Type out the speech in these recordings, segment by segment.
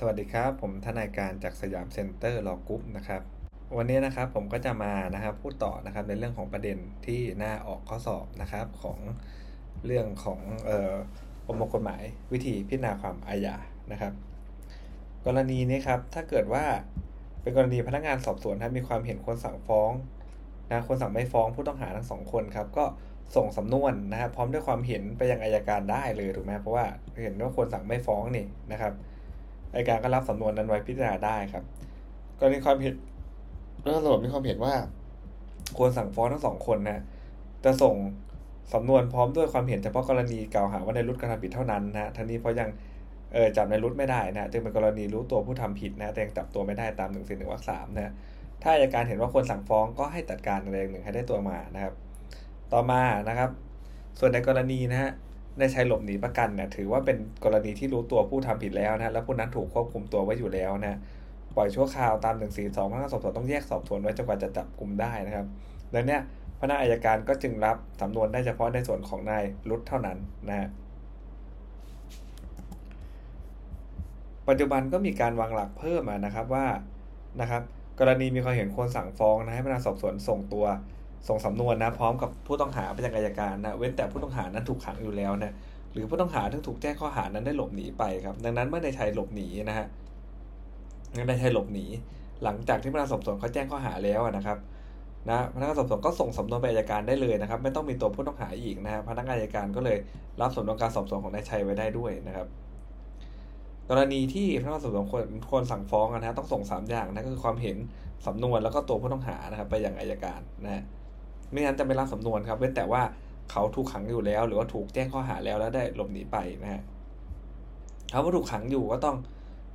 สวัสดีครับ ผมทนายการจาก Siam Center Law Group นะครับ วันนี้นะครับผมก็จะมานะครับพูดต่อนะครับในเรื่องของประเด็นที่น่าออกข้อสอบนะครับของเรื่องของเอ่อประมวลกฎหมายวิธีพิจารณาความอาญานะครับ กรณีนี้ครับถ้าเกิดว่าเป็นกรณีพนักงานสอบสวนถ้ามีความเห็นควรสั่งฟ้องนะควรสั่งไม่ฟ้องผู้ต้องหาทั้งสองคนครับก็ส่งสำนวนนะครับพร้อมด้วยความเห็นไปยังอัยการได้เลยถูกไหมเพราะว่าเห็นว่าควรสั่งไม่ฟ้องนี่นะครับ อายการก็รับสำนวนนั้นไว้พิจารณาได้ครับกรณีความเห็นรัฐสมมีความเห็นว่า ควรสั่งฟ้องทั้งสองคนนะจะส่งสำนวนพร้อมด้วยความเห็นเฉพาะกรณีกล่าวหาว่าในรุดกระทำผิดเท่านั้นนะทั้งนี้เพราะยังเออจับในรุดไม่ได้นะจึงเป็นกรณีรู้ตัวผู้ทำผิดนะแต่ยังจับตัวไม่ได้ตามหนึ่งสี่หนึ่งวรรคสามนะถ้าอายการเห็นว่าควรสั่งฟ้องก็ให้จัดการอะไรหนึ่งให้ได้ตัวมานะครับ ต่อมานะครับ ส่วนในกรณีนะฮะ ในชัยหลบหนีประกันเนี่ยถือว่าเป็นกรณีที่รู้ตัวผู้ทำผิดแล้วนะแล้วผู้นั้นถูกควบคุมตัวไว้อยู่แล้วนะปล่อยชั่วคราวตามหนึ่งสี่สองพนักงานสอบสวนต้องแยกสอบสวนไว้จนกว่าจะจับกลุ่มได้นะครับดังนี้พนักอายการก็จึงรับสำนวนได้เฉพาะในส่วนของนายรุดเท่านั้นนะฮะปัจจุบันก็มีการวางหลักเพิ่มมานะครับว่านะครับ กรณีมีความเห็นควรสั่งฟ้องนะให้พนักงานสอบสวนส่งตัว ส่งสำนวนนะพร้อมกับผู้ต้องหาไปยังอายการนะเว้นแต่ผู้ต้องหานั้นถูกขังอยู่แล้วนะหรือผู้ต้องหาที่ถูกแจ้งข้อหานั้นได้หลบหนีไปครับ ดังนั้นเมื่อในชัยหลบหนีนะฮะในชัยหลบหนี หลังจากที่พนักงานสอบสวนเขาแจ้งข้อหาแล้วนะครับนะพนักงานสอบสวนก็ส่งสำนวนไปอายการได้เลยนะครับ ไม่ต้องมีตัวผู้ต้องหาอีกนะฮะพนักงานอายการก็เลยรับสำนวนการสอบสวนของนายชัยไว้ได้ด้วยนะครับ กรณีที่พนักงานสอบสวนควรควรสั่งฟ้องนะฮะต้องส่งสามอย่างนะก็คือความเห็นสำนวนแล้วก็ตัวผู้ต้องหานะครับ ไปยังอายการนะฮะ ไม่งั้นจะไม่รับสำนวนครับ เว้นแต่ว่าเขาถูกขังอยู่แล้ว หรือว่าถูกแจ้งข้อหาแล้วแล้วได้หลบหนีไปนะฮะเขาว่าถูกขังอยู่ก็ต้อง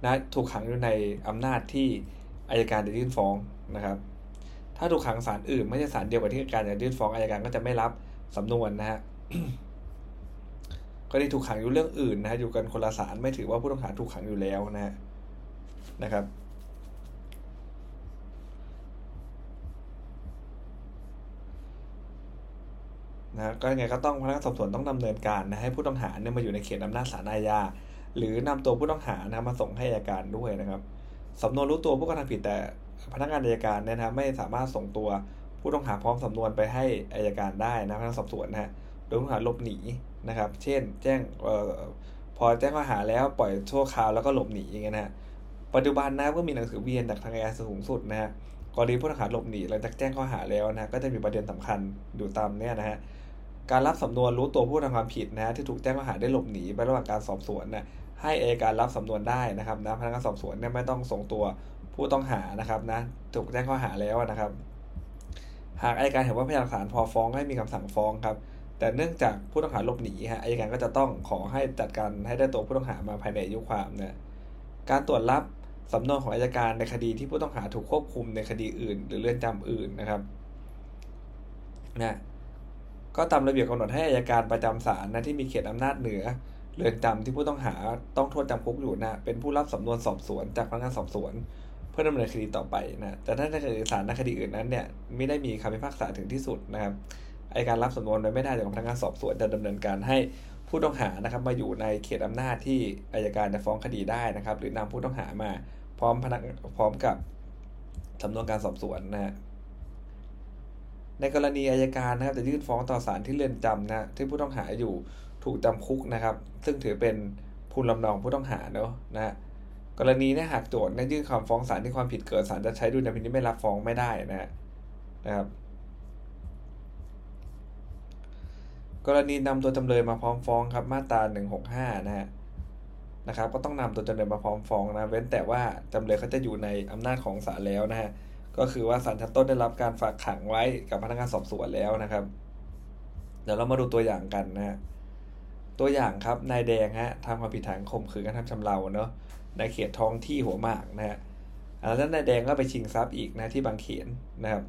นะถูกขังอยู่ในอำนาจที่อายการจะยื่นฟ้องนะครับ ถ้าถูกขังศาลอื่น ไม่ใช่ศาลเดียวกับที่อายการจะยื่นฟ้องอายการก็จะไม่รับสำนวนนะฮะกรณีถูกขังอยู่เรื่องอื่นนะฮะอยู่กันคนละศาลไม่ถือว่าผู้ต้องหาถูกขังอยู่แล้วนะฮะนะครับ นะก็ยังไงก็ต้องพนักงานสอบสวนต้องดำเนินการนะให้ผู้ต้องหาเนี่ยมาอยู่ในเขตอำนาจศาลอาญาหรือนำตัวผู้ต้องหานะมาส่งให้อัยการด้วยนะครับสำนวนรู้ตัวผู้กระทำผิดแต่พนักงานอัยการเนี่ยนะไม่สามารถส่งตัวผู้ต้องหาพร้อมสำนวนไปให้อัยการได้นะพนักงานสอบสวนนะฮะโดยผู้ต้องหาหลบหนีนะครับ เช่น แจ้งเอ่อพอแจ้งข้อหาแล้วปล่อยชั่วคราวแล้วก็หลบหนีอย่างเงี้ยนะฮะปัจจุบันนะก็มีหนังสือเวียนจากทางอัยการสูงสุดนะฮะกรณีผู้ต้องหาหลบหนีหลังจากแจ้งข้อหาแล้วนะก็จะมีประเด็นสำคัญอยู่ตามเนี้ยนะฮะ การรับสำนวนรู้ตัวผู้ทำความผิดนะที่ถูกแจ้งข้อหาได้หลบหนีไประหว่างการสอบสวนนะให้อายการรับสำนวนได้นะครับนะพนักงานสอบสวนเนี่ยไม่ต้องส่งตัวผู้ต้องหานะครับนะถูกแจ้งข้อหาแล้วนะครับ หากอายการเห็นว่าพยานหลักฐานพอฟ้องให้มีคำสั่งฟ้องครับ แต่เนื่องจากผู้ต้องหาหลบหนีฮะอายการก็จะต้องขอให้จัดการให้ได้ตัวผู้ต้องหามาภายในอายุความนะการตรวจรับสำนวนของอายการในคดีที่ผู้ต้องหาถูกควบคุมในคดีอื่น หรือเรือนจำอื่นนะครับนะ ก็ตามระเบียบกำหนดให้อายการประจำศาลนะที่มีเขตอำนาจเหนือเรือนจำที่ผู้ต้องหาต้องโทษจำคุกอยู่นะเป็นผู้รับสำนวนสอบสวนจากพนักงานสอบสวน เพื่อดำเนินคดีต่อไปนะแต่ถ้าในคดีศาลในคดีอื่นนั้นเนี่ยไม่ได้มีคำพิพากษาถึงที่สุดนะครับอายการรับสำนวนไว้ไม่ได้จากพนักงานสอบสวนจะดำเนินการให้ผู้ต้องหานะครับมาอยู่ในเขตอำนาจที่อายการจะฟ้องคดีได้นะครับ หรือนำผู้ต้องหามาพร้อมพนักพร้อมกับสำนวนการสอบสวนนะ ในกรณีอายการนะครับจะยื่นฟ้องต่อศาลที่เรือนจำนะที่ผู้ต้องหาอยู่ถูกจำคุกนะครับ ซึ่งถือเป็นภูมิลำนองผู้ต้องหาเนาะนะกรณีนี้หากโจทย์ยื่นคำฟ้องศาลที่ความผิดเกิดศาลจะใช้ดุลยพินิจไม่รับฟ้องไม่ได้นะนะครับ กรณีนำตัวจำเลยมาพร้อมฟ้องครับมาตรา165นะฮะนะครับ ก็ต้องนำตัวจำเลยมาพร้อมฟ้องนะเว้นแต่ว่าจำเลยเขาจะอยู่ในอำนาจของศาลแล้วนะฮะ ก็คือว่าศาลชั้นต้นได้รับการฝากขังไว้กับพนักงานสอบสวนแล้วนะครับ เดี๋ยวเรามาดูตัวอย่างกันนะฮะตัวอย่างครับนายแดงฮะทำความผิดฐานข่มขืนกระทำชำเราเนาะในเขตท้องที่หัวหมากนะฮะแล้วนายแดงก็ไปชิงทรัพย์อีกนะที่บางเขนนะครับ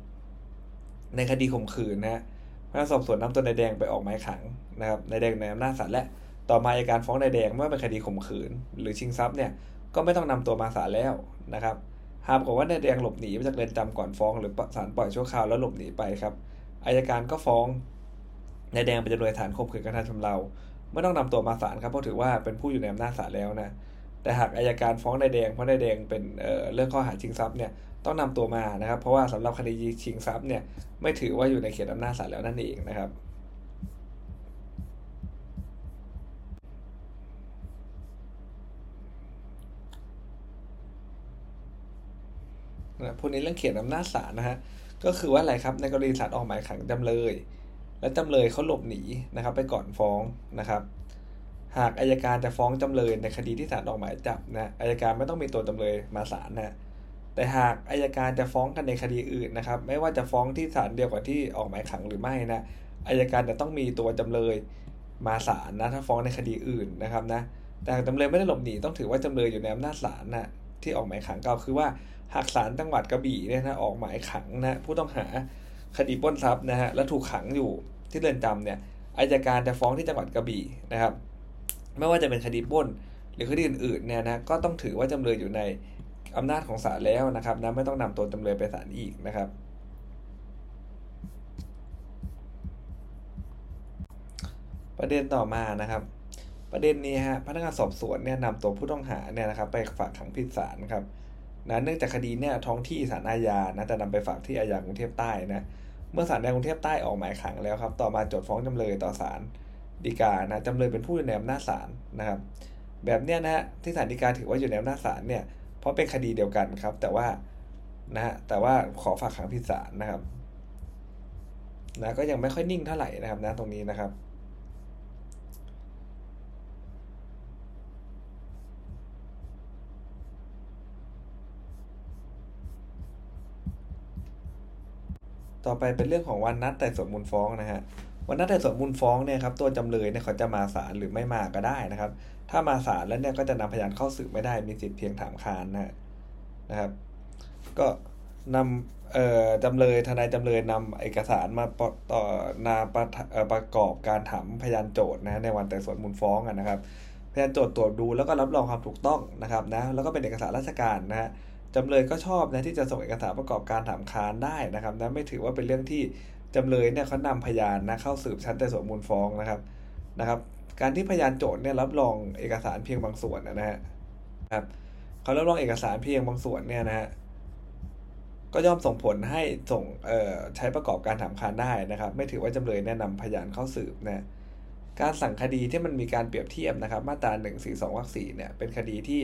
ในคดีข่มขืนนะฮะพนักงานสอบสวนนำตัวนายแดงไปออกหมายขังนะครับนายแดงในอำนาจศาลและต่อมาอัยการฟ้องนายแดงเมื่อเป็นคดีข่มขืน หรือชิงทรัพย์เนี่ยก็ไม่ต้องนำตัวมาศาลแล้วนะครับ หากบอกว่านายแดงหลบหนีมาจากเรือนจำก่อนฟ้องหรือศาลปล่อยชั่วคราวแล้วหลบหนีไปครับอายการก็ฟ้องนายแดงเป็นจำเลยฐานข่มขืนกระทำชำเราไม่ต้องนำตัวมาศาลครับเพราะถือว่าเป็นผู้อยู่ในอำนาจศาลแล้วนะแต่หากอายการฟ้องนายแดงเพราะนายแดงเป็นเเรื่องข้อหาชิงทรัพย์เนี่ยต้องนำตัวมานะครับ เพราะว่าสำหรับคดีชิงทรัพย์เนี่ยไม่ถือว่าอยู่ในเขตอำนาจศาลแล้วนั่นเองนะครับ นะพูดในเรื่องเขตอำนาจศาลนะฮะก็คือว่าอะไรครับในกรณีศาลออกหมายขังจำเลย และจำเลยเขาหลบหนีนะครับ ไปก่อนฟ้องนะครับ หากอายการจะฟ้องจำเลยในคดีที่ศาลออกหมายจับนะอายการไม่ต้องมีตัวจำเลยมาศาลนะแต่หากอายการจะฟ้องกันในคดีอื่นนะครับ ไม่ว่าจะฟ้องที่ศาลเดียวกับที่ออกหมายขังหรือไม่นะอายการจะต้องมีตัวจำเลยมาศาลนะถ้าฟ้องในคดีอื่นนะครับนะแต่จำเลยไม่ได้หลบหนีต้องถือว่าจำเลยอยู่ในอำนาจศาลนะ ที่ออกหมายขังก็คือว่าหากศาลจังหวัดกระบี่เนี่ยนะออกหมายขังนะผู้ต้องหาคดีปล้นทรัพย์นะฮะและถูกขังอยู่ที่เรือนจำเนี่ยอายการจะฟ้องที่จังหวัดกระบี่นะครับ ไม่ว่าจะเป็นคดีปล้นหรือคดีอื่นๆเนี่ยนะก็ต้องถือว่าจำเลยอยู่ในอำนาจของศาลแล้วนะครับนะไม่ต้องนำตัวจำเลยไปศาลอีกนะครับ ประเด็นต่อมานะครับ ประเด็นนี้ฮะพนักงานสอบสวนเนี่ยนำตัวผู้ต้องหาเนี่ยนะครับไปฝากขังพิศาลครับนะเนื่องจากคดีเนี่ยท้องที่ศาลอาญานะจะนำไปฝากที่อาญากรุงเทพใต้นะเมื่อศาลในกรุงเทพใต้ออกหมายขังแล้วครับ ต่อมาจดฟ้องจำเลยต่อศาลฎีกานะจำเลยเป็นผู้อยู่ในอำนาจศาลนะครับ แบบเนี้ยนะฮะที่ศาลฎีกาถือว่าอยู่ในอำนาจศาลเนี่ยเพราะเป็นคดีเดียวกันครับ แต่ว่านะฮะแต่ว่าขอฝากขังพิศาลนะครับนะก็ยังไม่ค่อยนิ่งเท่าไหร่นะครับนะตรงนี้นะครับ ต่อไปเป็นเรื่องของวันนัดแต่สวนมูลฟ้องนะฮะวันนัดแต่สวนมูลฟ้องเนี่ยครับตัวจำเลยเนี่ยเขาจะมาศาลหรือไม่มาก็ได้นะครับ ถ้ามาศาลแล้วเนี่ยก็จะนำพยานเข้าสืบไม่ได้มีสิทธิ์เพียงถามคานนะนะครับ ก็นำจำเลยทนายจำเลยนำเอกสารมาต่อนาประประกอบการถามพยานโจทย์นะในวันแต่สวนมูลฟ้องนะครับพยานโจทย์ตรวจดูแล้วก็รับรองความถูกต้องนะครับนะแล้วก็เป็นเอกสารราชการนะฮะ จำเลยก็ชอบนะที่จะส่งเอกสารประกอบการถามค้านได้นะครับนะไม่ถือว่าเป็นเรื่องที่จำเลยเนี่ยเขานำพยานนะเข้าสืบชั้นแต่สวนมูลฟ้องนะครับนะครับ การที่พยานโจทย์เนี่ยรับรองเอกสารเพียงบางส่วนนะฮะครับเขารับรองเอกสารเพียงบางส่วนเนี่ยนะฮะก็ย่อมส่งผลให้ส่งใช้ประกอบการถามค้านได้นะครับ ไม่ถือว่าจำเลยแนะนำพยานเข้าสืบนะการสั่งคดีที่มันมีการเปรียบเทียบนะครับ มาตรา1 4 2วรรคสี่เนี่ยเป็นคดีที่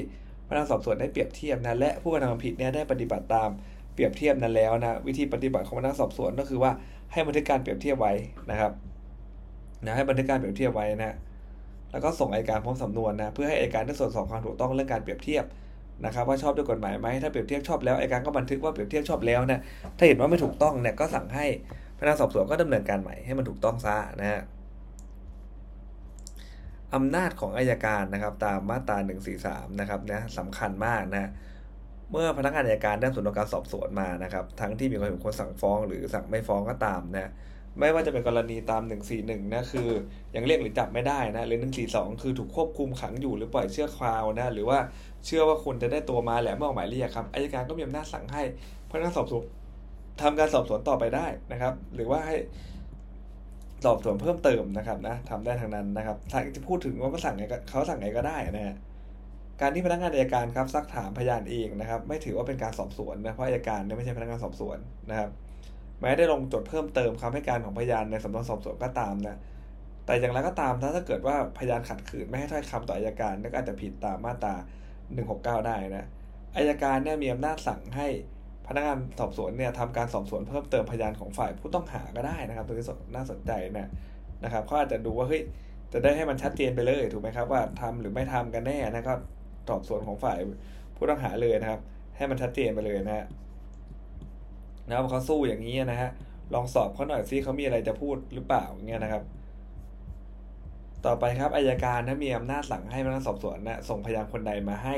พนักงานสอบสวนได้เปรียบเทียบนะและผู้กระทำผิดเนี่ยได้ปฏิบัติตามเปรียบเทียบนั้นแล้วนะวิธีปฏิบัติของพนักงานสอบสวนก็คือว่าให้บันทึกการเปรียบเทียบไว้นะครับนะให้บันทึกการเปรียบเทียบไว้นะแล้วก็ส่งอัยการพร้อมสำนวนนะเพื่อให้อัยการได้ตรวจสอบความถูกต้องเรื่องการเปรียบเทียบนะครับว่าชอบด้วยกฎหมายไหมถ้าเปรียบเทียบชอบแล้วอัยการก็บันทึกว่าเปรียบเทียบชอบแล้วนะถ้าเห็นว่าไม่ถูกต้องเนี่ยก็สั่งให้พนักงานสอบสวนก็ดำเนินการใหม่ให้มันถูกต้องซะนะฮะ อำนาจของอายการนะครับ ตามมาตรา143นะครับนะสำคัญมากนะเมื่อพนักงานอายการได้ส่วนการสอบสวนมานะครับ ทั้งที่มีความเห็นควรสั่งฟ้อง หรือสั่งไม่ฟ้องก็ตามนะไม่ว่าจะเป็นกรณีตาม 141นะคือยังเรียกหรือจับไม่ได้นะหรือ 142 คือถูกควบคุมขังอยู่หรือปล่อยเชื่อคราวนะหรือว่าเชื่อว่าคุณจะได้ตัวมาแหละเมื่อออกหมายเรียกครับอายการก็มีอำนาจสั่งให้พนักงานสอบสวนทำการสอบสวนต่อไปได้นะครับ หรือว่าให้ สอบสวนเพิ่มเติมนะครับนะทำได้ทางนั้นนะครับจะพูดถึงว่าเขาสั่งไงเขาสั่งไงก็ได้นะฮะการที่พนักงานอายการครับซักถามพยานเองนะครับ ไม่ถือว่าเป็นการสอบสวนนะเพราะอายการเนี่ยไม่ใช่พนักงานสอบสวนนะครับ แม้ได้ลงจดเพิ่มเติมคำให้การของพยานในสำนวนสอบสวนก็ตามนะแต่อย่างไรก็ตามถ้าถ้าเกิดว่าพยานขัดขืนไม่ให้ถ้อยคำต่ออายการก็อาจจะผิดตามมาตรา169 ได้นะอายการเนี่ยมีอำนาจสั่งให้ พนักงานสอบสวนเนี่ยทำการสอบสวนเพิ่มเติมพยานของฝ่ายผู้ต้องหาก็ได้นะครับตัวนี้น่าสนใจเนะนะครับเขาอาจจะดูว่าเฮ้ยจะได้ให้มันชัดเจนไปเลยถูกไหมครับว่าทำหรือไม่ทำกันแน่นะก็สอบสวนของฝ่ายผู้ต้องหาเลยนะครับ ให้มันชัดเจนไปเลยนะฮะนะครับเขาสู้อย่างนี้นะฮะลองสอบเขาหน่อยซิเขามีอะไรจะพูดหรือเปล่าเงี้ยนะครับ ต่อไปครับอายการถ้ามีอำนาจสั่งให้พนักงานสอบสวนนะส่งพยานคนใดมาให้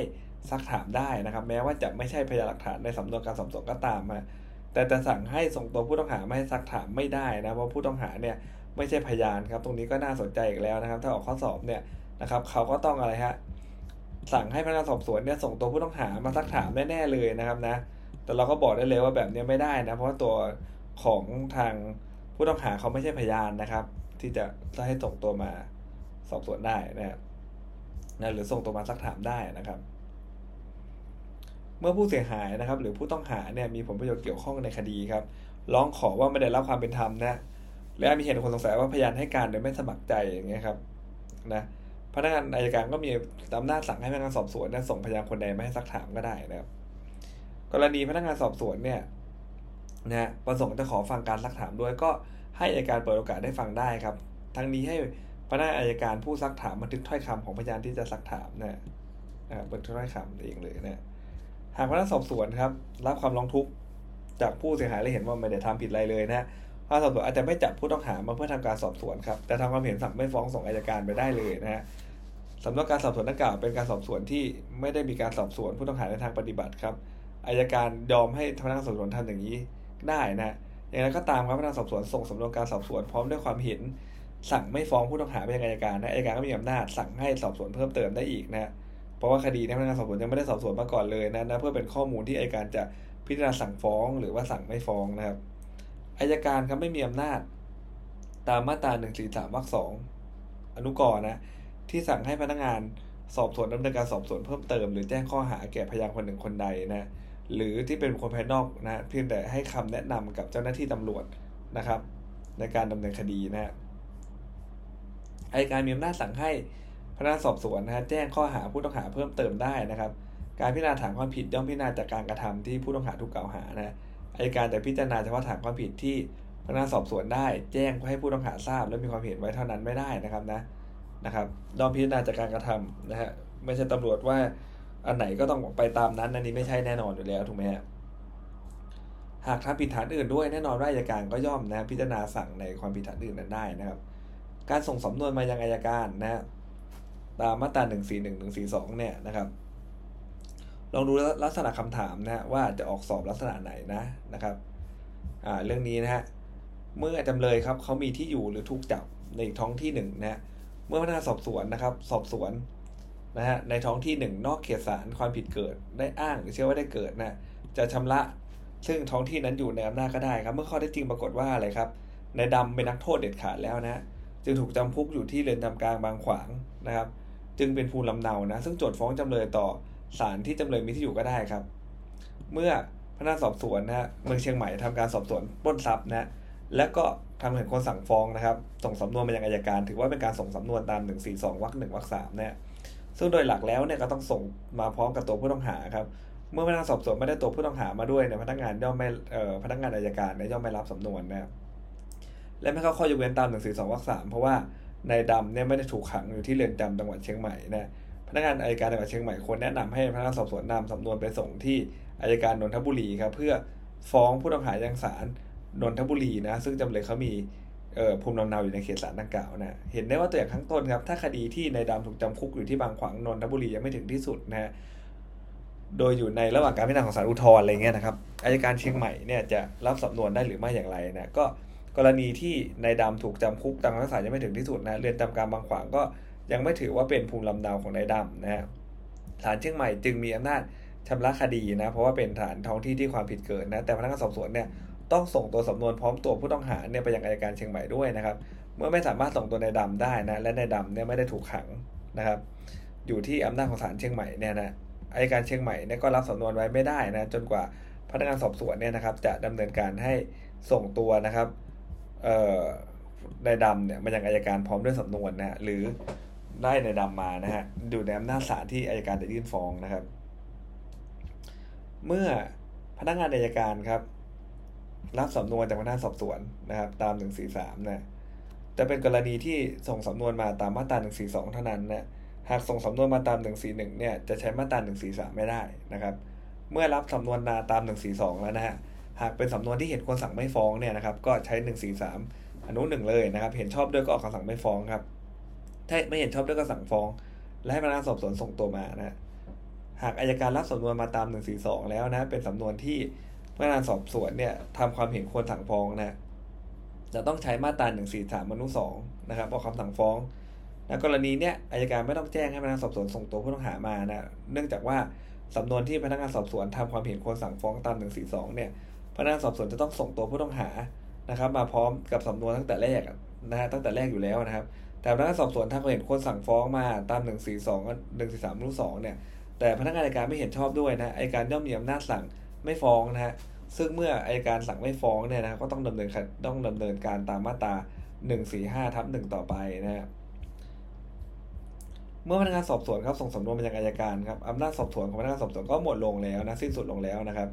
ซักถามได้นะครับ แม้ว่าจะไม่ใช่พยานหลักฐานในสำนวนการสอบสวนก็ตามนะแต่จะสั่งให้ส่งตัวผู้ต้องหาไม่ให้ซักถามไม่ได้นะเพราะผู้ต้องหาเนี่ยไม่ใช่พยานครับ ตรงนี้ก็น่าสนใจอีกแล้วนะครับ ถ้าออกข้อสอบเนี่ยนะครับเขาก็ต้องอะไรฮะสั่งให้พนักงานสอบสวนเนี่ยส่งตัวผู้ต้องหามาซักถามแน่ๆเลยนะครับนะ แต่เราก็บอกได้เลยว่าแบบนี้ไม่ได้นะ เพราะว่าตัวของทางผู้ต้องหาเขาไม่ใช่พยานนะครับ ที่จะให้ส่งตัวมาสอบสวนได้นะครับนะหรือส่งตัวมาซักถามได้นะครับ เมื่อผู้เสียหายนะครับ หรือผู้ต้องหาเนี่ยมีผลประโยชน์เกี่ยวข้องในคดีครับ ร้องขอว่าไม่ได้รับความเป็นธรรมนะและมีเหตุคนสงสัยว่าพยานให้การโดยไม่สมัครใจอย่างเงี้ยครับนะพนักงานอายการก็มีอำนาจสั่งให้พนักงานสอบสวนเนี่ยส่งพยานคนใดมาให้ซักถามก็ได้นะครับ กรณีพนักงานสอบสวนเนี่ยนะประสงค์จะขอฟังการซักถามด้วยก็ให้อายการเปิดโอกาสได้ฟังได้ครับ ทั้งนี้ให้พนักงานอายการผู้ซักถามบันทึกถ้อยคำของพยานที่จะซักถามนะนะบันทึกถ้อยคำเองเลยนะ หากพนักสอบสวนครับรับความร้องทุกข์จากผู้เสียหายและเห็นว่าไม่ได้ทำผิดอะไรเลยนะพนักสอบสวนอาจจะไม่จับผู้ต้องหามาเพื่อทำการสอบสวนครับแต่ทำความเห็นสั่งไม่ฟ้องส่งอายการไปได้เลยนะฮะสำหรับการสอบสวนดังกล่าวเป็นการสอบสวนที่ไม่ได้มีการสอบสวนผู้ต้องหาในทางปฏิบัติครับอายการยอมให้พนักงานสอบสวนทำอย่างนี้ได้นะอย่างไรก็ตามครับพนักงานสอบสวนส่งสำนวนการสอบสวนพร้อมด้วยความเห็นสั่งไม่ฟ้องผู้ต้องหาไปยังอายการนะอายการก็มีอำนาจสั่งให้สอบสวนเพิ่มเติมได้อีกนะ เพราะว่าคดีนี้พนักงานสอบสวนยังไม่ได้สอบสวนมาก่อนเลยนะนะเพื่อเป็นข้อมูลที่อายการจะพิจารณาสั่งฟ้องหรือว่าสั่งไม่ฟ้องนะครับอายการครับไม่มีอำนาจ ตามมาตราหนึ่งสี่สามวรรคสองอนุกรณ์นะที่สั่งให้พนักงานสอบสวนดำเนินการสอบสวนเพิ่มเติม หรือแจ้งข้อหาแก่พยานคนหนึ่งคนใดนะหรือที่เป็นคนภายนอกนะเพียงแต่ให้คำแนะนำกับเจ้าหน้าที่ตำรวจนะครับ ในการดำเนินคดีนะอายการมีอำนาจสั่งให้ นักงานสอบสวนนะฮะแจ้งข้อหาผู้ต้องหาเพิ่มเติมได้นะครับ การพิจารณาฐานความผิดย่อมพิจารณาจากการกระทำที่ผู้ต้องหาถูกกล่าวหานะอายการแต่พิจารณาเฉพาะฐานความผิดที่พนักงานสอบสวนได้ แจ้งให้ผู้ต้องหาทราบ และมีความเห็นไว้เท่านั้นไม่ได้นะครับนะนะครับย่อมพิจารณาจากการกระทำนะฮะไม่ใช่ตำรวจว่าอันไหนก็ต้องไปตามนั้นอันนี้ไม่ใช่แน่นอนอยู่แล้วถูกไหมฮะหากทำผิดฐานอื่นด้วยแน่นอนว่าอายการก็ย่อมนะพิจารณาสั่งในความผิดฐานอื่นนั้นได้นะครับ การส่งสำนวนมายังอายการนะ ตามมาตราหนึ่งสี่หนึ่งหนึ่งสี่สองเนี่ยนะครับ ลองดูลักษณะคำถามนะว่าจะออกสอบลักษณะไหนนะนะครับอ่าเรื่องนี้นะฮะเมื่อจำเลยครับเขามีที่อยู่หรือถูกจับในท้องที่หนึ่งนะเมื่อพนักงานสอบสวนนะครับ สอบสวนนะฮะในท้องที่หนึ่งนอกเขตศาลความผิดเกิดได้อ้างหรือเชื่อว่าได้เกิดนะจะชำระซึ่งท้องที่นั้นอยู่ในอำนาจก็ได้ครับ เมื่อข้อได้จริงปรากฏว่าอะไรครับในดำเป็นนักโทษเด็ดขาดแล้วนะ จึงถูกจำคุกอยู่ที่เรือนจำกลางบางขวางนะครับ จึงเป็นภูมิลำเนานะ ซึ่งโจทย์ฟ้องจำเลยต่อศาลที่จำเลยมีที่อยู่ก็ได้ครับ เมื่อพนักงานสอบสวนนะฮะเมืองเชียงใหม่ทำการสอบสวนปล้นทรัพย์นะและก็ทำเห็นคนสั่งฟ้องนะครับ ส่งสำนวนมายังอายการ ถือว่าเป็นการส่งสำนวนตาม 142วรรคหนึ่งวรรคสามนะซึ่งโดยหลักแล้วเนี่ยก็ต้องส่งมาพร้อมกับตัวผู้ต้องหาครับ เมื่อพนักงานสอบสวนไม่ได้ตัวผู้ต้องหามาด้วยเนี่ยพนักงานย่อมไม่เอ่อพนักงานอายการเนี่ยย่อมไม่รับสำนวนนะครับและไม่เข้าข้อยกเว้นตาม 142วรรคสามเพราะว่า ในดำเนี่ยไม่ได้ถูกขังอยู่ที่เรือนจำจังหวัดเชียงใหม่นะพนักงานอายการจังหวัดเชียงใหม่ควรแนะนำให้พนักงานสอบสวนนำสำนวนไปส่งที่อายการนนทบุรีครับเพื่อฟ้องผู้ต้องหายังศาลนนทบุรีนะซึ่งจำเลยเขามีเอ่อภูมิลำเนาอยู่ในเขตศาลดังกล่าวนะเห็นได้ว่าตัวอย่างข้างต้นครับถ้าคดีที่ในดำถูกจำคุกอยู่ที่บางขวางนนทบุรียังไม่ถึงที่สุดนะฮะโดยอยู่ในระหว่างการพิจารณาของศาลอุทธรณ์อะไรเงี้ยนะครับอายการเชียงใหม่เนี่ยจะรับสำนวนได้หรือไม่อย่างไรนะก็ กรณีที่ในดำถูกจำคุกตามคำสั่งยังไม่ถึงที่สุดนะเรือนจำกลางบางขวางก็ยังไม่ถือว่าเป็นภูมิลำเนาของนายดำนะฮะศาลเชียงใหม่จึงมีอำนาจชำระคดีนะเพราะว่าเป็นฐานท้องที่ที่ความผิดเกิดนะแต่พนักงานสอบสวนเนี่ยต้องส่งตัวสำนวนพร้อมตัวผู้ต้องหาเนี่ยไปยังอายการเชียงใหม่ด้วยนะครับ เมื่อไม่สามารถส่งตัวในดำได้นะและในดำเนี่ยไม่ได้ถูกขังนะครับ อยู่ที่อำนาจของศาลเชียงใหม่เนี่ยนะอายการเชียงใหม่เนี่ยก็รับสำนวนไว้ไม่ได้นะจนกว่าพนักงานสอบสวนเนี่ยนะครับ จะดำเนินการให้ส่งตัวนะครับ เอ่อในดำเนี่ยมายังอายการพร้อมด้วยสำนวนนะฮะหรือได้ในดำมานะฮะอยู่ในอำนาจศาลที่อายการจะยื่นฟ้องนะครับ เมื่อพนักงานอายการครับ รับสำนวนจากพนักงานสอบสวนนะครับ ตาม143นะจะเป็นกรณีที่ส่งสำนวนมาตามมาตรา142เท่านั้นนะหากส่งสำนวนมาตาม141เนี่ยจะใช้มาตรา143ไม่ได้นะครับ เมื่อรับสำนวนมาตาม142แล้วนะฮะ หากเป็นสำนวนที่เห็นคนสั่งไม่ฟ้องเนี่ยนะครับก็ใช้143อนุหนึ่งเลยนะครับเห็นชอบด้วยก็ออกคำสั่งไม่ฟ้องครับถ้าไม่เห็นชอบด้วยก็สั่งฟ้อง และให้พนักงานสอบสวนส่งตัวมานะหากอายการรับสำนวนมาตาม142แล้วนะเป็นสำนวนที่พนักงานสอบสวนเนี่ยทำความเห็นควรสั่งฟ้องนะจะต้องใช้มาตรา143อนุ2นะครับออกคำสั่งฟ้องนะกรณีเนี้ยอายการไม่ต้องแจ้งให้พนักงานสอบสวนส่งตัวผู้ต้องหามานะเนื่องจากว่าสำนวนที่พนักงานสอบสวนทำความเห็นควรสั่งฟ้องตาม142เนี่ย พนักงานสอบสวนจะต้องส่งตัวผู้ต้องหานะครับ มาพร้อมกับสำนวนตั้งแต่แรกนะฮะตั้งแต่แรกอยู่แล้วนะครับ แต่พนักงานสอบสวนถ้าเขาเห็นคนสั่งฟ้องมาตาม142 143รูป2เนี่ยแต่พนักงานอัยการไม่เห็นชอบด้วยนะอัยการย่อมมีอำนาจสั่งไม่ฟ้องนะฮะซึ่งเมื่ออัยการสั่งไม่ฟ้องเนี่ยนะก็ต้องดำเนินต้องดำเนินการตามมาตรา145ทับ1ต่อไปนะฮะเมื่อพนักงานสอบสวนครับส่งสำนวนมายังอายการครับอำนาจสอบสวนของพนักงานสอบสวนก็หมดลงแล้วนะสิ้นสุดลงแล้วนะครับ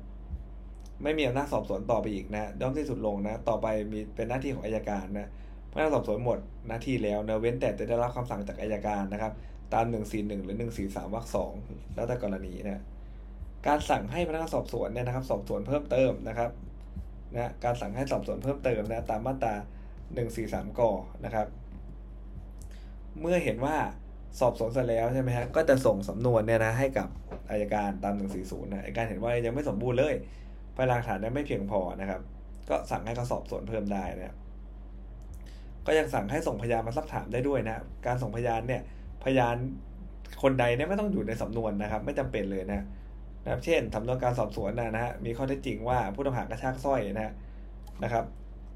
ไม่มีอำนาจสอบสวนต่อไปอีกนะย่อมสิ้นสุดลงนะ ต่อไปมีเป็นหน้าที่ของอายการนะพนักงานสอบสวนหมดหน้าที่แล้วนะเว้นแต่จะได้รับคำสั่งจากอายการนะครับ ตาม 141 หรือ 143วรรคสองแล้วแต่กรณีนะการสั่งให้พนักงานสอบสวนเนี่ยนะครับ สอบสวนเพิ่มเติมนะครับนะการสั่งให้สอบสวนเพิ่มเติมนะตามมาตรา 143กนะครับ เมื่อเห็นว่าสอบสวนเสร็จแล้วใช่ไหมฮะก็จะส่งสำนวนเนี่ยนะให้กับอายการตาม 140นะอายการเห็นว่ายังไม่สมบูรณ์เลย พยานหลักฐานยังไม่เพียงพอนะครับ ก็สั่งให้เขาสอบสวนเพิ่มได้นะก็ยังสั่งให้ส่งพยานมาซักถามได้ด้วยนะการส่งพยานเนี่ยพยานคนใดเนี่ยไม่ต้องอยู่ในสำนวนนะครับ ไม่จำเป็นเลยนะนะครับเช่นสำนวนการสอบสวนนะนะฮะมีข้อเท็จจริงว่าผู้ต้องหากระชากสร้อยนะนะครับ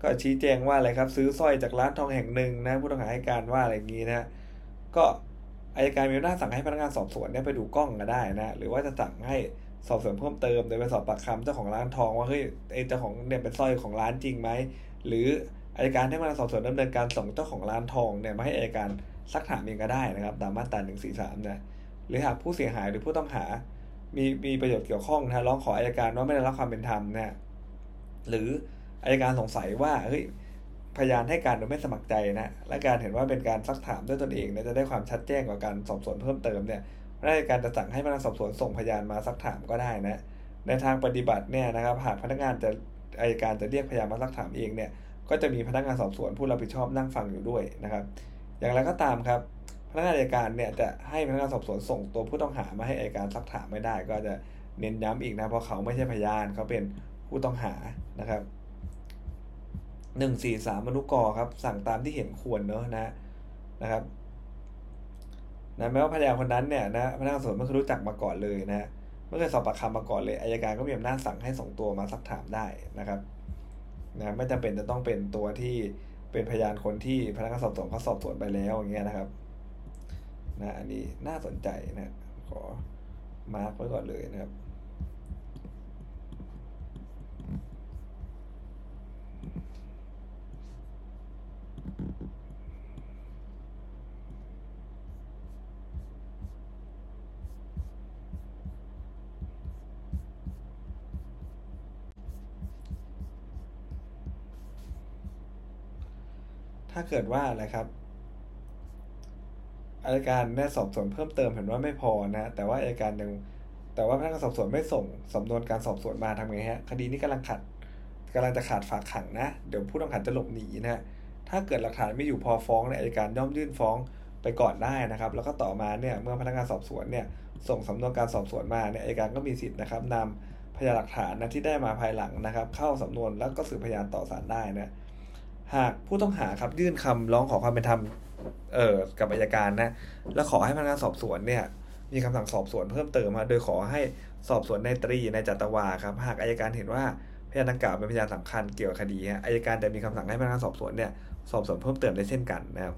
ก็ชี้แจงว่าอะไรครับ ซื้อสร้อยจากร้านทองแห่งหนึ่งนะผู้ต้องหาให้การว่าอะไรอย่างนี้นะก็อายการมีอำนาจสั่งให้พนักงานสอบสวนเนี่ยไปดูกล้องก็ได้นะหรือว่าจะสั่งให้ สอบสวนเพิ่มเติมโดยไปสอบปากคำเจ้าของร้านทองว่าเฮ้ยไอเจ้าของเนี่ยเป็นสร้อยของร้านจริงไหมหรืออายการให้พนักงานสอบสวนดำเนินการส่งเจ้าของร้านทองเนี่ยมาให้อายการซักถามเองก็ได้นะครับตามมาตราหนึ่งสี่สามนะหรือหากผู้เสียหายหรือผู้ต้องหา มีมีประโยชน์เกี่ยวข้องนะร้องขออายการว่าไม่ได้รับความเป็นธรรมนะหรืออายการสงสัยว่าเฮ้ยพยานให้การโดยไม่สมัครใจนะและการเห็นว่าเป็นการซักถามด้วยตนเองเนี่ยจะได้ความชัดแจ้งกว่าการสอบสวนเพิ่มเติมเนี่ย ราชการจะสั่งให้พนักงานสอบสวนส่งพยานมาซักถามก็ได้นะ ในทางปฏิบัติเนี่ยนะครับ หากพนักงานจะอายการจะเรียกพยานมาซักถามเองเนี่ย ก็จะมีพนักงานสอบสวนผู้รับผิดชอบนั่งฟังอยู่ด้วยนะครับ อย่างไรก็ตามครับ พนักงานอายการเนี่ยจะให้พนักงานสอบสวนส่งตัวผู้ต้องหามาให้อายการซักถามไม่ได้ ก็จะเน้นย้ำอีกนะ เพราะเขาไม่ใช่พยานเขาเป็นผู้ต้องหานะครับหนึ่งสี่สามมนุกรครับสั่งตามที่เห็นควรเนอะนะนะครับ นะแม้ว่าพยานคนนั้นเนี่ยนะพนักงานสอบสวนไม่เคยรู้จักมาก่อนเลยนะไม่เคยสอบปากคำมาก่อนเลยอายการก็มีอำนาจสั่งให้ส่งตัวมาซักถามได้นะครับนะไม่จำเป็นจะต้องเป็นตัวที่เป็นพยานคนที่พนักงานสอบสวนเขาสอบสวนไปแล้วอย่างเงี้ยนะครับนะอันนี้น่าสนใจนะขอมาร์กไว้ก่อนเลยนะครับ ถ้าเกิดว่าอะไรครับอายการเนี่ยสอบสวนเพิ่มเติมเห็นว่าไม่พอนะแต่ว่าอายการยังแต่ว่าพนักงานสอบสวนไม่ส่งสำนวนการสอบสวนมาทำไงฮะคดีนี้กำลังขัดกำลังจะขาดฝากขังนะเดี๋ยวผู้ต้องหาจะหลบหนีนะถ้าเกิดหลักฐานไม่อยู่พอฟ้องเนี่ยอายการย่อมยื่นฟ้องไปก่อนได้นะครับ แล้วก็ต่อมาเนี่ยเมื่อพนักงานสอบสวนเนี่ยส่งสำนวนการสอบสวนมาเนี่ยอายการก็มีสิทธิ์นะครับนำพยานหลักฐานนะที่ได้มาภายหลังนะครับ เข้าสำนวนแล้วก็สืบพยานต่อศาลได้นะ หากผู้ต้องหาครับยื่นคำร้องขอความเป็นธรรมเอ่อกับอายการนะ แล้วขอให้พนักงานสอบสวนเนี่ย มีคำสั่งสอบสวนเพิ่มเติมมาโดยขอให้สอบสวนในตรีในจัตวาครับหากอายการเห็นว่าพยานดังกล่าวเป็นพยานสำคัญเกี่ยวกับคดีฮะอายการจะมีคำสั่งให้พนักงานสอบสวนเนี่ยสอบสวนเพิ่มเติมได้เช่นกันนะครับ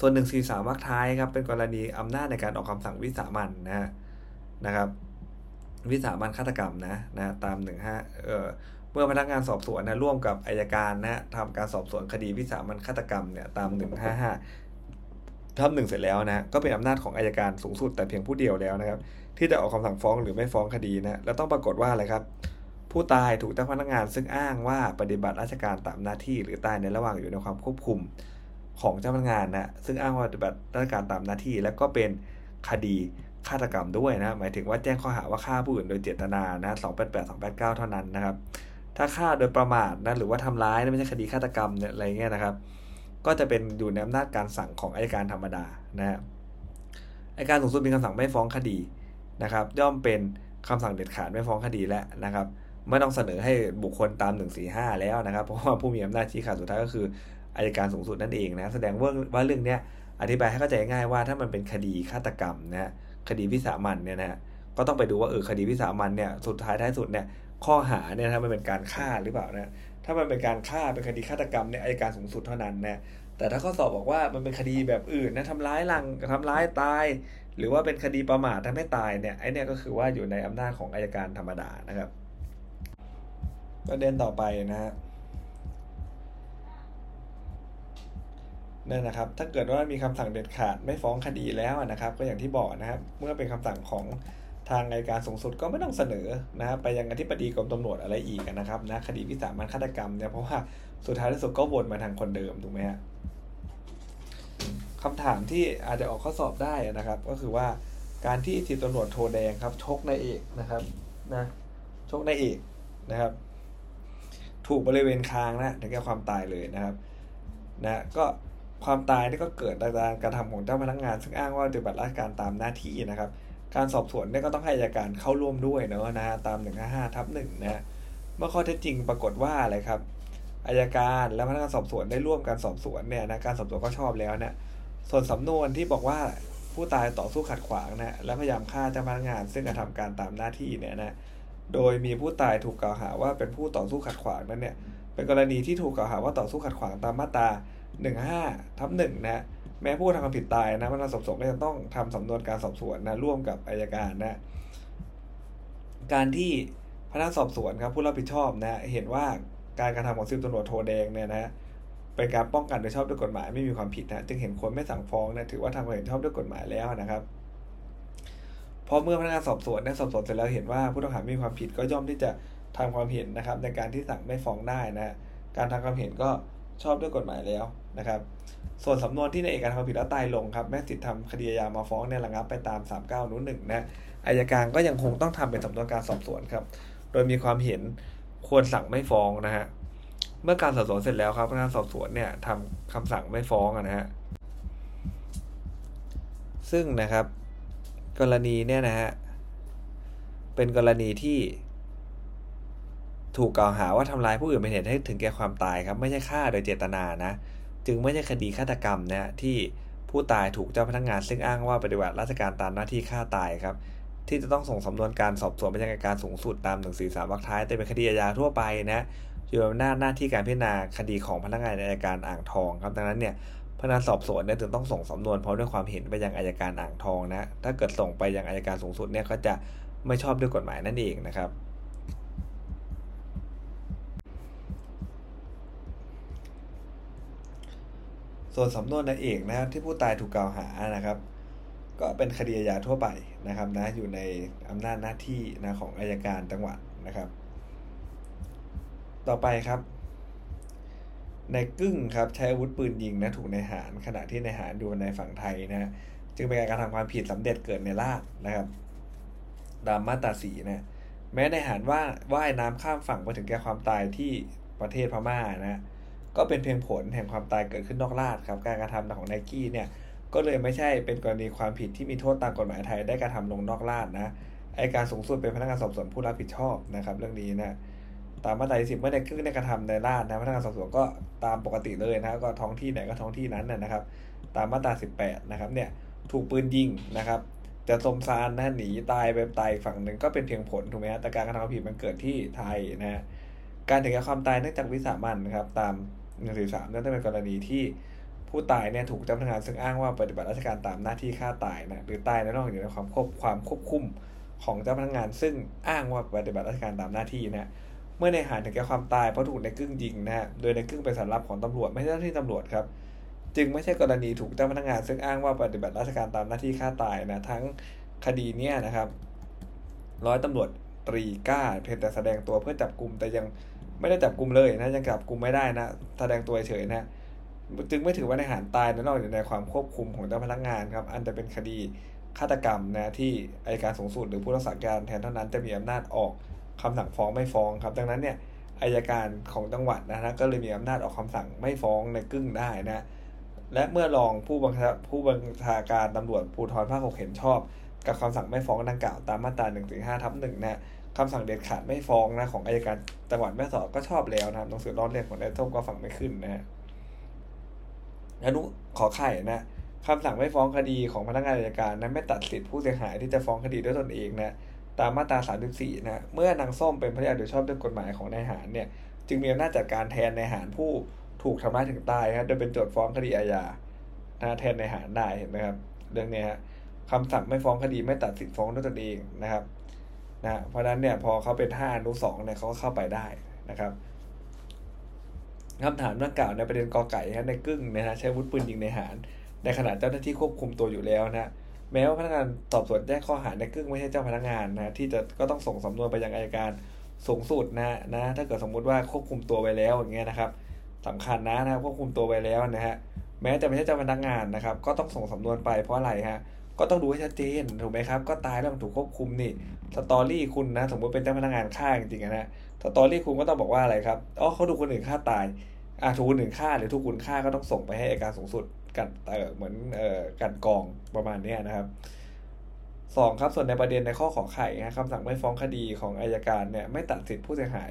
ส่วนหนึ่งสี่สามวรรคท้ายครับเป็นกรณีอำนาจในการออกคำสั่งวิสามันนะฮะนะครับ วิสามันฆาตกรรมนะนะตามหนึ่งห้าเอ่อ มื่อพนักงานสอบสวนนะร่วมกับอายการนะทำการสอบสวนคดีวิสามันฆาตกรรมเนี่ยตามหนึ่งห้าห้าทำหนึ่งเสร็จแล้วนะก็เป็นอำนาจของอายการสูงสุดแต่เพียงผู้เดียวแล้วนะครับ ที่จะออกคำสั่งฟ้องหรือไม่ฟ้องคดีนะแล้วต้องปรากฏว่าอะไรครับ ผู้ตายถูกเจ้าพนักงานซึ่งอ้างว่าปฏิบัติราชการตามหน้าที่ หรือตายในระหว่างอยู่ในความควบคุมของเจ้าพนักงานนะซึ่งอ้างว่าปฏิบัติราชการตามหน้าที่ และก็เป็นคดีฆาตกรรมด้วยนะหมายถึงว่าแจ้งข้อหาว่าฆ่าผู้อื่นโดยเจตนานะสองแปดแปดสองแปดเก้าเท่านั้นนะครับ ถ้าฆ่าโดยประมาทนะหรือว่าทำร้ายไม่ใช่คดีฆาตกรรมเนี่ยอะไรเงี้ยนะครับ ก็จะเป็นอยู่ในอำนาจการสั่งของอายการธรรมดานะฮะอายการสูงสุดมีคำสั่งไม่ฟ้องคดีนะครับ ย่อมเป็นคำสั่งเด็ดขาดไม่ฟ้องคดีแล้วนะครับไม่ต้องเสนอให้บุคคลตาม145แล้วนะครับ เพราะว่าผู้มีอำนาจชี้ขาดสุดท้ายก็คืออายการสูงสุดนั่นเองนะแสดงว่าว่าเรื่องเนี้ยอธิบายให้เข้าใจง่ายว่าถ้ามันเป็นคดีฆาตกรรมนะคดีวิสามันเนี่ยนะก็ต้องไปดูว่าเออคดีวิสามันเนี่ยสุดท้ายท้ายสุดเนี่ย ข้อหาเนี่ยถ้ามันเป็นการฆ่าหรือเปล่านะถ้ามันเป็นการฆ่าเป็นคดีฆาตกรรมเนี่ยอายการสูงสุดเท่านั้นนะแต่ถ้าข้อสอบบอกว่ามันเป็นคดีแบบอื่นนะทำร้ายหลังทำร้ายตาย หรือว่าเป็นคดีประมาททำให้ตายเนี่ยไอเนี่ยก็คือว่าอยู่ในอำนาจของอายการธรรมดานะครับประเด็นต่อไปนะฮะนั่นนะครับ ถ้าเกิดว่ามีคำสั่งเด็ดขาดไม่ฟ้องคดีแล้วนะครับ ก็อย่างที่บอกนะครับ เมื่อเป็นคำสั่งของ ทางอายการสูงสุดก็ไม่ต้องเสนอนะครับไปยังอธิบดีกรมตำรวจอะไรอีกนะครับนะคดีวิสามันฆาตกรรมเนี่ยเพราะว่าสุดท้ายที่สุดก็วนมาทางคนเดิมถูกไหมฮะคำถามที่อาจจะออกข้อสอบได้นะครับ ก็คือว่าการที่ทีตำรวจโทแดงครับชกนายเอกนะครับนะชกนายเอกนะครับ ถูกบริเวณคางนะถึงแก่ความตายเลยนะครับนะก็ความตายนี่ก็เกิดจากการกระทำของเจ้าพนักงาน ซึ่งอ้างว่าปฏิบัติราชการตามหน้าที่นะครับ การสอบสวนเนี่ยก็ต้องให้อายการเข้าร่วมด้วยเนาะนะตาม 155ทับหนึ่งนะเมื่อข้อเท็จจริงปรากฏว่าอะไรครับอายการและพนักงานสอบสวนได้ร่วมกันสอบสวนเนี่ยนะการสอบสวนก็ชอบแล้วนะส่วนสำนวนที่บอกว่าผู้ตายต่อสู้ขัดขวางนะและพยายามฆ่าเจ้าพนักงาน ซึ่งกระทำการตามหน้าที่เนี่ยนะโดยมีผู้ตายถูกกล่าวหาว่าเป็นผู้ต่อสู้ขัดขวางนั้นเนี่ยเป็นกรณีที่ถูกกล่าวหาว่าต่อสู้ขัดขวางตามมาตรา 15ทับหนึ่งนะ แม้ผู้ทำความผิดตายนะพนักงานสอบสวนก็จะต้องทำสำนวนการสอบสวนนะร่วมกับอายการนะ การที่พนักงานสอบสวนครับผู้รับผิดชอบนะ เห็นว่าการกระทำของสิบตำรวจโทแดงเนี่ยนะเป็นการป้องกันโดยชอบด้วยกฎหมายไม่มีความผิดนะจึงเห็นควรไม่สั่งฟ้องนะถือว่าทำความเห็นชอบด้วยกฎหมายแล้วนะครับพอเมื่อพนักงานสอบสวนได้สอบสวนเสร็จแล้วเห็นว่าผู้ต้องหาไม่มีความผิดก็ย่อมที่จะทำความเห็นนะครับ ในการที่สั่งไม่ฟ้องได้นะการทำความเห็นก็ชอบด้วยกฎหมายแล้ว นะครับ ส่วนสำนวนที่ในเอกการทำผิดแล้วตายลงครับแม่สิทธิ์ทำคดีอามาฟ้องเนี่ยระงับไปตาม 39นู้นหนึ่งนะอายการก็ยังคงต้องทำเป็นสำนวนการสอบสวนครับ โดยมีความเห็นควรสั่งไม่ฟ้องนะฮะเมื่อการสอบสวนเสร็จแล้วครับพนักงานสอบสวนเนี่ยทำคำสั่งไม่ฟ้องนะฮะซึ่งนะครับ กรณีเนี่ยนะฮะเป็นกรณีที่ถูกกล่าวหาว่าทำร้ายผู้อื่นเป็นเหตุให้ถึงแก่ความตายครับ ไม่ใช่ฆ่าโดยเจตนานะ จึงไม่ใช่คดีฆาตกรรมนะที่ผู้ตายถูกเจ้าพนักงาน ซึ่งอ้างว่าปฏิบัติราชการตามหน้าที่ฆ่าตายครับ ที่จะต้องส่งสำนวนการสอบสวนไปยังการสูงสุดตามหนึ่งสี่สามวรรคท้ายแต่เป็นคดีอาญาทั่วไปนะอยู่ในหน้าหน้าที่การพิจารณาคดีของพนักงานอายการอ่างทองครับดังนั้นเนี่ยพนักงานสอบสวนเนี่ยถึงต้องส่งสำนวนพร้อมด้วยความเห็นไปยังอายการอ่างทองนะถ้าเกิดส่งไปยังอายการสูงสุดเนี่ยก็จะไม่ชอบด้วยกฎหมายนั่นเองนะครับ ส่วนสำนวนนายเอกนะครับที่ผู้ตายถูกกล่าวหานะครับ ก็เป็นคดีอาญาทั่วไปนะครับนะอยู่ในอำนาจหน้าที่นะของอายการจังหวัดนะครับ ต่อไปครับในกึ้งครับใช้อาวุธปืนยิงนะถูกในหารขณะที่ในหารดูในฝั่งไทยนะจึงเป็นการกระทำความผิดสำเร็จเกิดในลาดนะครับตามมาตราสีนะแม้ในหารว่าว่ายน้ำข้ามฝั่งไปถึงแก่ความตายที่ประเทศพม่านะ ก็เป็นเพียงผลแห่งความตายเกิดขึ้นนอกราชครับ การกระทำของไนกี้เนี่ย ก็เลยไม่ใช่เป็นกรณีความผิดที่มีโทษตามกฎหมายไทยได้กระทำลงนอกราชนะไอการสูงสุดเป็นพนักงานสอบสวนผู้รับผิดชอบนะครับ เรื่องนี้นะตามมาตราสิบเมื่อในครึ่งได้กระทำในราชนะพนักงานสอบสวนก็ตามปกติเลยนะก็ท้องที่ไหนก็ท้องที่นั้นนะครับ ตามมาตราสิบแปดนะครับเนี่ยถูกปืนยิงนะครับจะสมซานนะหนีตายไปตายฝั่งหนึ่งก็เป็นเพียงผลถูกไหมฮะแต่การกระทำผิดมันเกิดที่ไทยนะการถึงแก่ความตายเนื่องจากวิสามันนะครับตาม หนึ่งสี่สามนั่นเป็นกรณีที่ผู้ตายเนี่ยถูกเจ้าพนักงานซึ่งอ้างว่าปฏิบัติราชการตามหน้าที่ฆ่าตายนะหรือตายในระหว่างอยู่ในความควบความควบคุมของเจ้าพนักงาน ซึ่งอ้างว่าปฏิบัติราชการตามหน้าที่นะเมื่อในหารถึงแก่ความตายเพราะถูกในกึ่งยิงนะฮะโดยในกึ่งเป็นสารลับของตำรวจไม่ใช่หน้าที่ตำรวจครับจึงไม่ใช่กรณีถูกเจ้าพนักงาน ซึ่งอ้างว่าปฏิบัติราชการตามหน้าที่ฆ่าตายนะทั้งคดีเนี้ยนะครับ ร้อยตำรวจตรีก้าเพียงแต่แสดงตัวเพื่อจับกลุ่มแต่ยัง ไม่ได้จับกลุ่มเลยนะยังจับกลุ่มไม่ได้นะแสดงตัวเฉยนะจึงไม่ถือว่าในหารตายนั้นอยู่ในความควบคุมของเจ้าพนักงานครับ อันจะเป็นคดีฆาตกรรมนะที่อายการสูงสุดหรือผู้รักษาการแทนเท่านั้นจะมีอำนาจออกคำสั่งฟ้องไม่ฟ้องครับ ดังนั้นเนี่ยอายการของจังหวัดนะฮะก็เลยมีอำนาจออกคำสั่งไม่ฟ้องในกึ่งได้นะและเมื่อรองผู้บังคับผู้บัญชาการตำรวจภูธรภาคหกเห็นชอบ กับคำสั่งไม่ฟ้องดังกล่าวตามมาตรา1นึห้าทับหนึ่งนะ คำสั่งเด็ดขาดไม่ฟ้องนะของอายการจังหวัดแม่สอดก็ชอบแล้วนะครับหนังสือร้องเรียนของนายส้มก็ฟังไม่ขึ้นนะฮะอนุขอไข่นะคำสั่งไม่ฟ้องคดีของพนักงานอายการนั้นไม่ตัดสิทธิผู้เสียหายที่จะฟ้องคดีด้วยตนเองนะตามมาตรา 34 นะ เมื่อนางส้มเป็นพยานโดยชอบด้วยกฎหมายของนายหารเนี่ย จึงมีอำนาจจัดการแทนนายหารผู้ถูกทำร้ายถึงตายครับโดยเป็นโจทย์ฟ้องคดีอาญานะแทนนายหารได้เห็นไหมครับ เรื่องนี้ฮะคำสั่งไม่ฟ้องคดีไม่ตัดสินฟ้องด้วยตนเองนะครับ นะเพราะฉะนั้นเนี่ยพอเขาเป็น5อนุ2เนี่ยเขาก็เข้าไปได้นะครับคำถามดังกล่าวในประเด็นกอไก่ฮะในกึ่งนะฮะใช้วุธปืนยิงในหาร ในขณะเจ้าหน้าที่ควบคุมตัวอยู่แล้วนะแม้ว่าพนักงานสอบสวนแจ้งข้อหาในกึ่งไม่ใช่เจ้าพนักงานนะที่จะก็ต้องส่งสำนวนไปยังอายการสูงสุดนะนะถ้าเกิดสมมุติว่าควบคุมตัวไปแล้วอย่างเงี้ยนะครับสำคัญนะนะควบคุมตัวไปแล้วนะฮะแม้จะไม่ใช่เจ้าพนักงานนะครับ ก็ต้องส่งสำนวนไปเพราะอะไรฮะ ก็ต้องดูให้ชัดเจนถูกไหมครับ ก็ตายแล้วมันถูกควบคุมนี่สตอรี่คุณนะ สมมติเป็นเจ้าพนักงานฆ่าจริงๆนะสตอรี่คุณก็ต้องบอกว่าอะไรครับอ๋อเขาถูกคนอื่นฆ่าตายอ่าถูกคนอื่นฆ่าหรือถูกคุณฆ่าก็ต้องส่งไปให้อายการสูงสุดกันเออเหมือนเอ่อกันกองประมาณนี้นะครับสองครับส่วนในประเด็นในข้อขอไข่นะคำสั่งไม่ฟ้องคดีของอายการเนี่ยไม่ตัดสิทธิผู้เสียหาย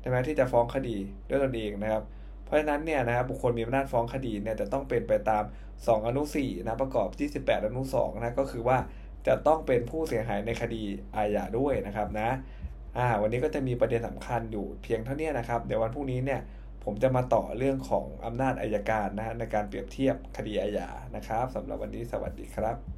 ใช่ไหมที่จะฟ้องคดีด้วยตนเองนะครับ เพราะฉะนั้นเนี่ยนะครับบุคคลมีอำนาจฟ้องคดีเนี่ยจะต้องเป็นไปตาม 2 อนุ4นะประกอบ28อนุ2นะก็คือว่าจะต้องเป็นผู้เสียหายในคดีอาญาด้วยนะครับนะอ่าวันนี้ก็จะมีประเด็นสำคัญอยู่เพียงเท่านี้นะครับ เดี๋ยววันพรุ่งนี้เนี่ยผมจะมาต่อเรื่องของอำนาจอายการนะในการเปรียบเทียบคดีอาญานะครับสำหรับวันนี้สวัสดีครับ